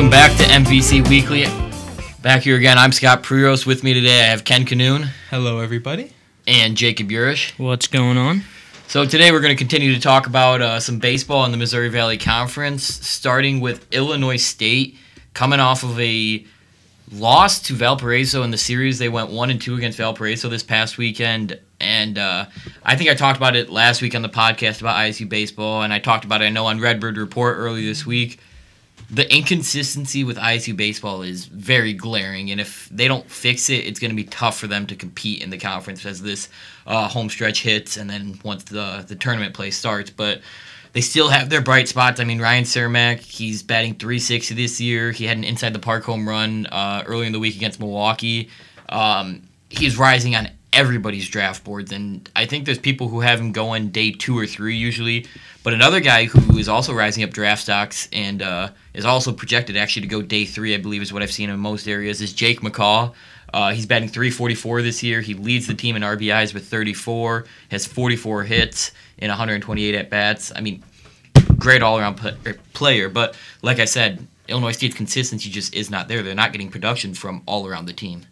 Welcome back to MVC Weekly. Back here again. I'm Scott Prios. With me today, I have Ken Canoon Hello, everybody. and Jacob Urish. What's going on? So today we're going to continue to talk about uh, some baseball in the Missouri Valley Conference, starting with Illinois State coming off of a loss to Valparaiso in the series. They went one and two against Valparaiso this past weekend, and uh, I think I talked about it last week on the podcast about ISU baseball, and I talked about it. I know on Redbird Report early this week. The inconsistency with ISU baseball is very glaring, and if they don't fix it, it's going to be tough for them to compete in the conference as this uh, home stretch hits, and then once the the tournament play starts. But they still have their bright spots. I mean, Ryan Cermak, he's batting 360 this year. He had an inside the park home run uh, early in the week against Milwaukee. Um, he's rising on everybody's draft boards, and I think there's people who have him going day two or three usually. But another guy who is also rising up draft stocks and uh, is also projected actually to go day three, I believe, is what I've seen in most areas, is Jake McCaw. Uh, he's batting 344 this year. He leads the team in RBIs with 34, has 44 hits in 128 at bats. I mean, great all around player. But like I said, Illinois State's consistency just is not there. They're not getting production from all around the team.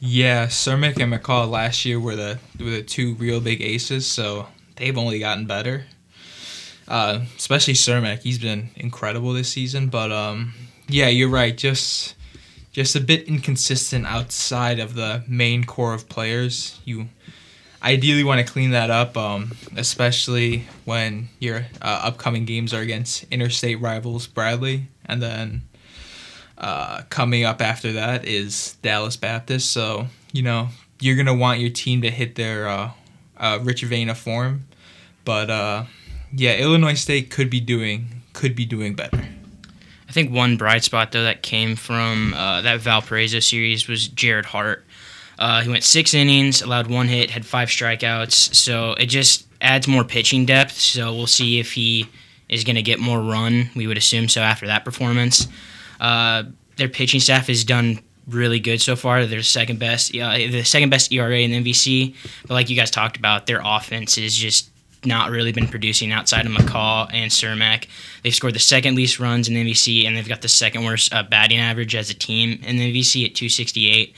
Yeah, Cermak and McCaw last year were the were the two real big aces, so they've only gotten better. Uh, especially Cermak, he's been incredible this season. But um, yeah, you're right. Just just a bit inconsistent outside of the main core of players. You ideally want to clean that up, um, especially when your uh, upcoming games are against interstate rivals Bradley, and then uh, coming up after that is Dallas Baptist. So you know you're gonna want your team to hit their uh, uh, rich vein of form, but uh, yeah, Illinois State could be doing could be doing better. I think one bright spot though that came from uh, that Valparaiso series was Jared Hart. Uh, he went six innings, allowed one hit, had five strikeouts. So it just adds more pitching depth. So we'll see if he is going to get more run. We would assume so after that performance. Uh, their pitching staff has done really good so far. They're second best, uh, the second best ERA in the MVC. But like you guys talked about, their offense is just not really been producing outside of McCaw and Cermak. They've scored the second least runs in the MVC, and they've got the second worst uh, batting average as a team in the MVC at 268.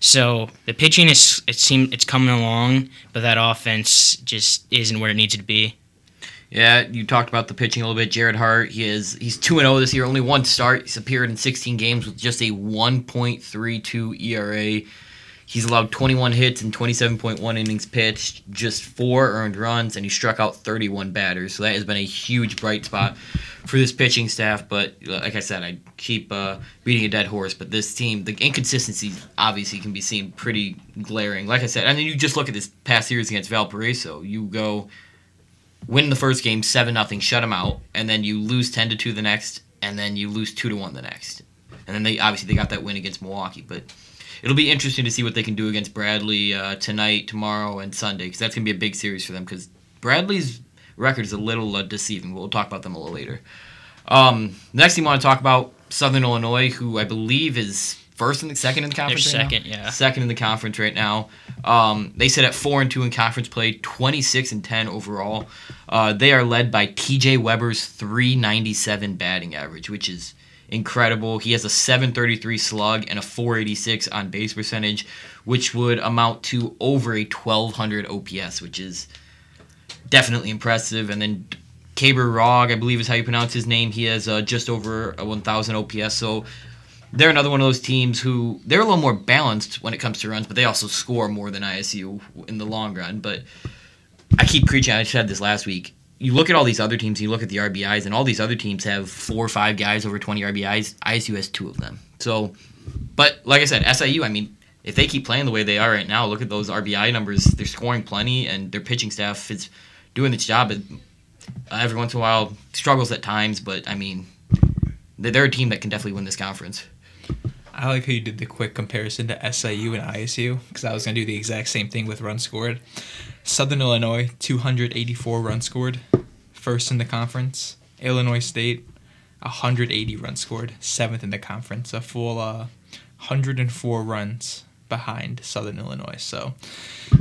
So the pitching is it seems it's coming along, but that offense just isn't where it needs to be. Yeah, you talked about the pitching a little bit. Jared Hart, he is he's two and zero this year. Only one start. He's appeared in 16 games with just a 1.32 ERA. He's allowed 21 hits and 27.1 innings pitched, just four earned runs, and he struck out 31 batters. So that has been a huge bright spot for this pitching staff. But like I said, I keep uh, beating a dead horse. But this team, the inconsistencies obviously can be seen pretty glaring. Like I said, and then you just look at this past series against Valparaiso. You go win the first game seven nothing, shut them out, and then you lose ten to two the next, and then you lose two to one the next, and then they obviously they got that win against Milwaukee, but. It'll be interesting to see what they can do against Bradley uh, tonight, tomorrow, and Sunday because that's to be a big series for them. Because Bradley's record is a little uh, deceiving. We'll talk about them a little later. Um, next thing I want to talk about Southern Illinois, who I believe is first and second in the conference. They're right second, now? yeah. Second in the conference right now. Um, they sit at four and two in conference play, twenty six and ten overall. Uh, they are led by T.J. Weber's three ninety seven batting average, which is incredible. He has a 733 slug and a 486 on base percentage, which would amount to over a 1200 OPS, which is definitely impressive. And then Kaber Rog, I believe is how you pronounce his name, he has uh, just over a 1000 OPS. So they're another one of those teams who they're a little more balanced when it comes to runs, but they also score more than ISU in the long run. But I keep preaching. I said this last week you look at all these other teams, you look at the RBIs, and all these other teams have four or five guys over 20 RBIs. ISU has two of them. So, but like I said, SIU, I mean, if they keep playing the way they are right now, look at those RBI numbers. They're scoring plenty, and their pitching staff is doing its job. Uh, every once in a while, struggles at times, but I mean, they're a team that can definitely win this conference. I like how you did the quick comparison to SIU and ISU because I was going to do the exact same thing with runs scored. Southern Illinois, 284 runs scored, first in the conference. Illinois State, 180 runs scored, seventh in the conference. A full uh, 104 runs behind Southern Illinois. So,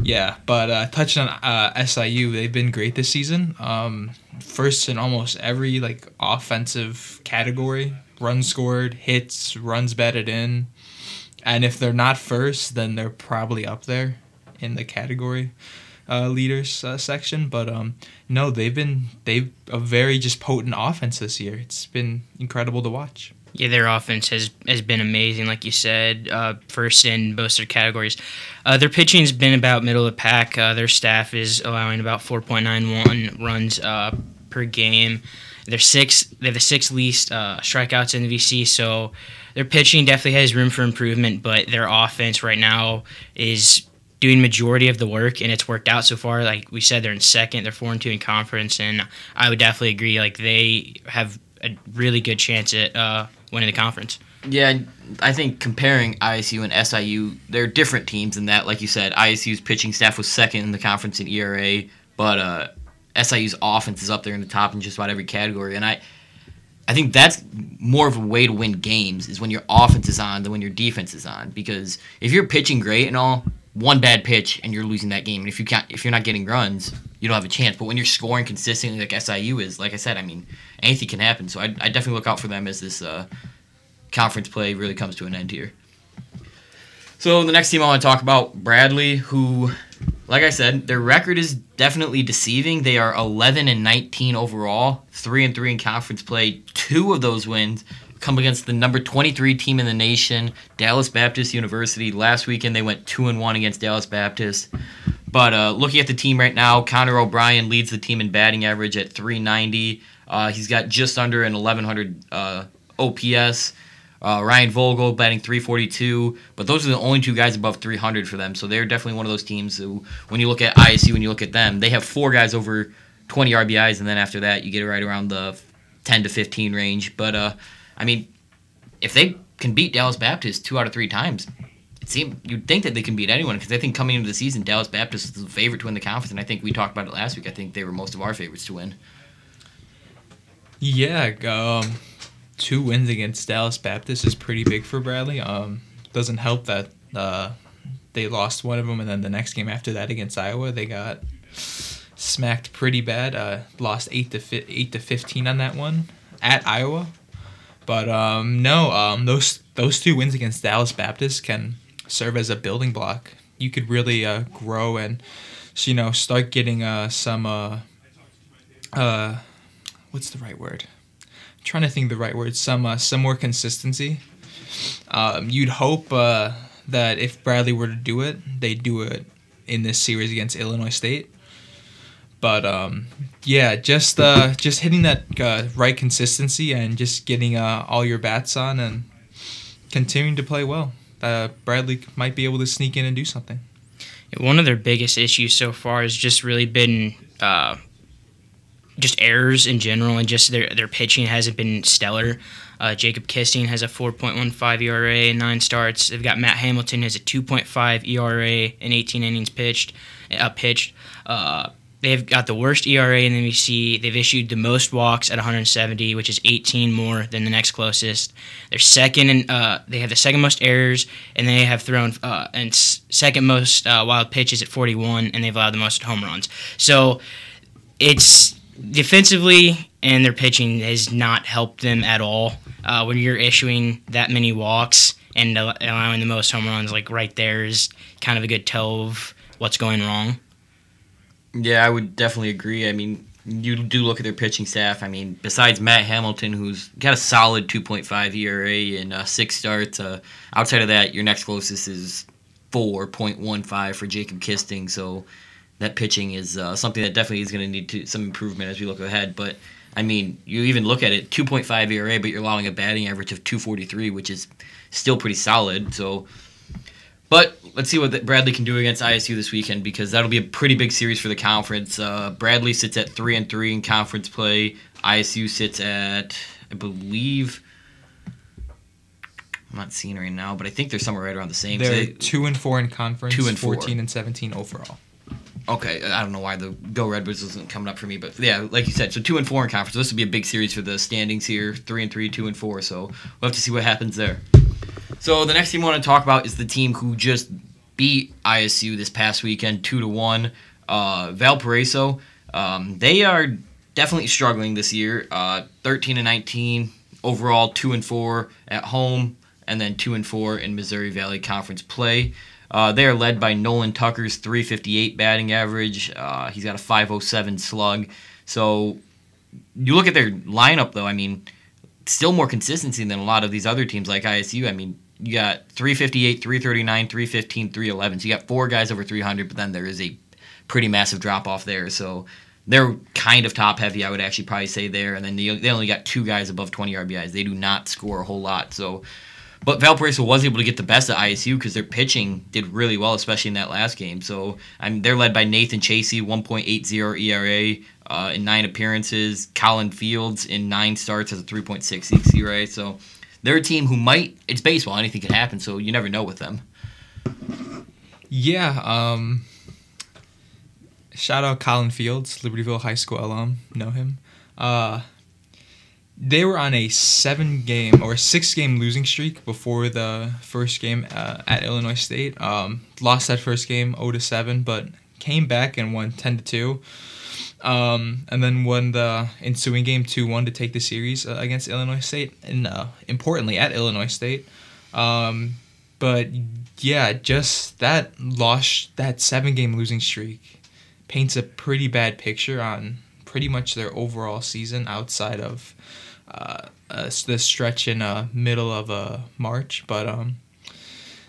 yeah, but uh, touching on uh, SIU, they've been great this season. Um, first in almost every like offensive category runs scored, hits, runs batted in. And if they're not first, then they're probably up there in the category uh, leaders uh, section. But um, no, they've been they've a very just potent offense this year. It's been incredible to watch. Yeah, their offense has has been amazing, like you said. Uh, first in most of their categories. Uh, their pitching's been about middle of the pack. Uh, their staff is allowing about 4.91 runs uh, per game. They're six. They're the sixth least uh, strikeouts in the VC. So their pitching definitely has room for improvement, but their offense right now is doing majority of the work, and it's worked out so far. Like we said, they're in second. They're four and two in conference, and I would definitely agree. Like they have a really good chance at uh, winning the conference. Yeah, I think comparing ISU and SIU, they're different teams in that, like you said, ISU's pitching staff was second in the conference in ERA, but uh, SIU's offense is up there in the top in just about every category, and I. I think that's more of a way to win games is when your offense is on than when your defense is on. Because if you're pitching great and all, one bad pitch and you're losing that game. And if you can't, if you're not getting runs, you don't have a chance. But when you're scoring consistently, like SIU is, like I said, I mean, anything can happen. So I, I definitely look out for them as this uh, conference play really comes to an end here. So the next team I want to talk about, Bradley, who, like I said, their record is definitely deceiving. They are 11 and 19 overall, three and three in conference play. Two of those wins come against the number 23 team in the nation, Dallas Baptist University. Last weekend they went two and one against Dallas Baptist. But uh, looking at the team right now, Connor O'Brien leads the team in batting average at 390. Uh, he's got just under an 1100 uh, OPS. Uh, Ryan Vogel batting 342, but those are the only two guys above 300 for them. So they're definitely one of those teams who, when you look at ISU when you look at them, they have four guys over 20 RBIs, and then after that, you get it right around the 10 to 15 range. But uh, I mean, if they can beat Dallas Baptist two out of three times, it seems you'd think that they can beat anyone because I think coming into the season, Dallas Baptist is the favorite to win the conference, and I think we talked about it last week. I think they were most of our favorites to win. Yeah, um, two wins against Dallas Baptist is pretty big for Bradley. Um, doesn't help that uh, they lost one of them, and then the next game after that against Iowa, they got smacked pretty bad. Uh, lost eight to fi- eight to fifteen on that one at Iowa. But um, no, um, those those two wins against Dallas Baptist can serve as a building block. You could really uh, grow and you know start getting uh, some uh, uh, what's the right word? Trying to think the right word. Some uh, some more consistency. Um, you'd hope uh, that if Bradley were to do it, they'd do it in this series against Illinois State. But um, yeah, just uh, just hitting that uh, right consistency and just getting uh, all your bats on and continuing to play well. Uh, Bradley might be able to sneak in and do something. One of their biggest issues so far has just really been uh, just errors in general, and just their their pitching hasn't been stellar. Uh, Jacob Kisting has a 4.15 ERA in nine starts. They've got Matt Hamilton has a 2.5 ERA in 18 innings pitched, uh, pitched. Uh, they've got the worst ERA in the VC. They've issued the most walks at 170, which is 18 more than the next closest. They're second, and uh, they have the second most errors, and they have thrown uh, and second most uh, wild pitches at 41, and they've allowed the most home runs. So it's defensively and their pitching has not helped them at all. Uh, when you're issuing that many walks and allowing the most home runs, like right there is kind of a good tell of what's going wrong. Yeah, I would definitely agree. I mean, you do look at their pitching staff. I mean, besides Matt Hamilton, who's got a solid 2.5 ERA and uh, six starts, uh, outside of that, your next closest is 4.15 for Jacob Kisting. So that pitching is uh, something that definitely is going to need to, some improvement as we look ahead. But I mean, you even look at it 2.5 ERA, but you're allowing a batting average of 243, which is still pretty solid. So but let's see what Bradley can do against ISU this weekend because that'll be a pretty big series for the conference. Uh, Bradley sits at three and three in conference play. ISU sits at, I believe, I'm not seeing right now, but I think they're somewhere right around the same. They're they, two and four in conference. Two and 14 four. and 17 overall. Okay, I don't know why the Go Redbirds isn't coming up for me, but yeah, like you said, so two and four in conference. This would be a big series for the standings here. Three and three, two and four. So we'll have to see what happens there. So the next team I want to talk about is the team who just beat ISU this past weekend, two to one. Uh, Valparaiso. Um, they are definitely struggling this year. Uh, 13 and 19 overall two and four at home, and then two and four in Missouri Valley Conference play. Uh, they are led by Nolan Tucker's 358 batting average. Uh, he's got a 507 slug. So you look at their lineup, though. I mean, still more consistency than a lot of these other teams like ISU. I mean, you got 358, 339, 315, 311. So you got four guys over 300, but then there is a pretty massive drop off there. So they're kind of top heavy, I would actually probably say there. And then they, they only got two guys above 20 RBIs. They do not score a whole lot. So but Valparaiso was able to get the best of ISU because their pitching did really well, especially in that last game. So I mean, they're led by Nathan Chasey, 1.80 ERA uh, in nine appearances. Colin Fields in nine starts has a 3.66 ERA. So they're a team who might. It's baseball; anything could happen. So you never know with them. Yeah. Um, shout out Colin Fields, Libertyville High School alum. Know him. Uh, they were on a seven game or six game losing streak before the first game uh, at Illinois State. Um, lost that first game 0 to 7, but came back and won 10 to 2. Um, and then won the ensuing game 2 1 to take the series uh, against Illinois State, and uh, importantly at Illinois State. Um, but yeah, just that loss, that seven game losing streak paints a pretty bad picture on pretty much their overall season outside of uh, uh, the stretch in uh, middle of uh, March. But um,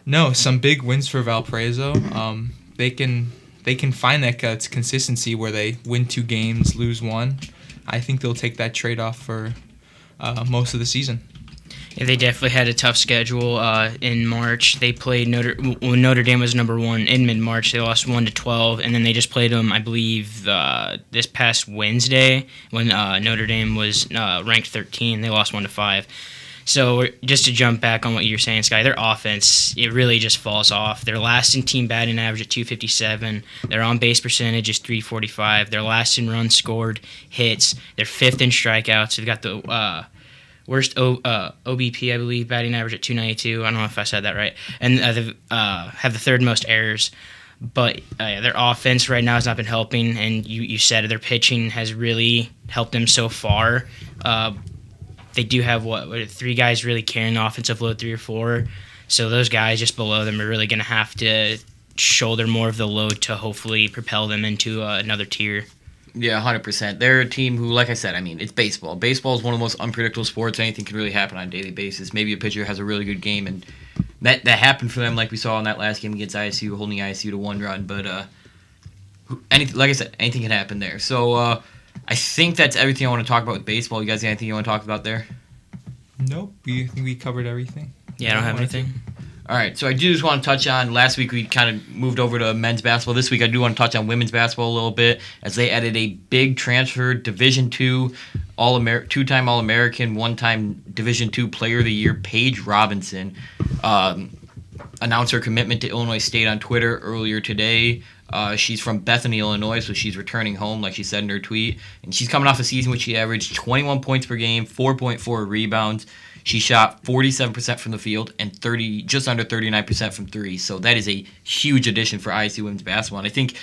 no, some big wins for Valparaiso. Um, they can they can find that consistency where they win two games, lose one. I think they'll take that trade off for uh, most of the season. They definitely had a tough schedule uh, in March. They played Notre Notre Dame was number one in mid March. They lost one to twelve, and then they just played them, I believe, uh, this past Wednesday when uh, Notre Dame was uh, ranked thirteen. They lost one to five. So just to jump back on what you're saying, Sky, their offense it really just falls off. Their last in team batting average at 257. Their on base percentage is 345. Their last in runs scored, hits. They're fifth in strikeouts. They've got the uh, worst o, uh, OBP, I believe, batting average at 292. I don't know if I said that right. And uh, uh, have the third most errors. But uh, their offense right now has not been helping, and you, you said their pitching has really helped them so far. Uh, they do have what, what three guys really carrying the offensive load, three or four. So those guys just below them are really going to have to shoulder more of the load to hopefully propel them into uh, another tier. Yeah, hundred percent. They're a team who, like I said, I mean, it's baseball. Baseball is one of the most unpredictable sports. Anything can really happen on a daily basis. Maybe a pitcher has a really good game, and that that happened for them, like we saw in that last game against ISU, holding ISU to one run. But uh, anything, like I said, anything can happen there. So uh, I think that's everything I want to talk about with baseball. You guys got anything you want to talk about there? Nope. We think we covered everything. Yeah, I don't have anything. All right, so I do just want to touch on last week we kind of moved over to men's basketball. This week I do want to touch on women's basketball a little bit as they added a big transfer, Division two, all Amer- two-time All American, one-time Division two Player of the Year, Paige Robinson, um, announced her commitment to Illinois State on Twitter earlier today. Uh, she's from Bethany, Illinois, so she's returning home, like she said in her tweet. And she's coming off a season which she averaged 21 points per game, 4.4 rebounds. She shot 47% from the field and 30, just under 39% from three. So that is a huge addition for ISU women's basketball. And I think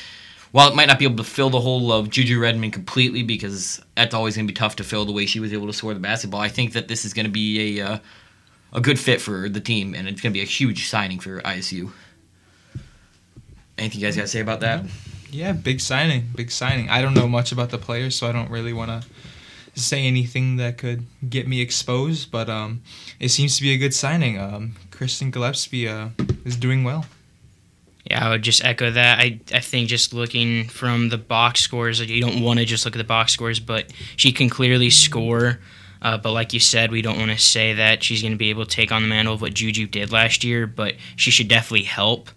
while it might not be able to fill the hole of Juju Redmond completely, because that's always going to be tough to fill the way she was able to score the basketball, I think that this is going to be a uh, a good fit for the team, and it's going to be a huge signing for ISU. Anything you guys got to say about that? Yeah, big signing, big signing. I don't know much about the players, so I don't really want to say anything that could get me exposed. But um, it seems to be a good signing. Um, Kristen Gillespie uh, is doing well. Yeah, I would just echo that. I, I think just looking from the box scores, you don't want to just look at the box scores, but she can clearly score. Uh, but like you said, we don't want to say that she's going to be able to take on the mantle of what Juju did last year, but she should definitely help.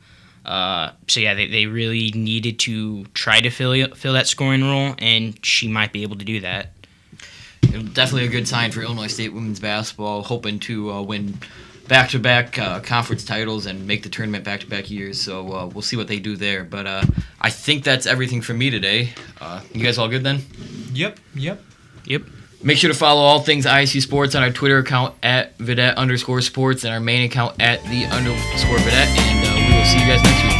Uh, so yeah, they, they really needed to try to fill fill that scoring role, and she might be able to do that. Definitely a good sign for Illinois State women's basketball, hoping to uh, win back-to-back uh, conference titles and make the tournament back-to-back years. So uh, we'll see what they do there. But uh, I think that's everything for me today. Uh, you guys all good then? Yep, yep. Yep. Make sure to follow all things ISU Sports on our Twitter account at vidette underscore sports and our main account at the underscore vidette. And uh, we will see you guys next week.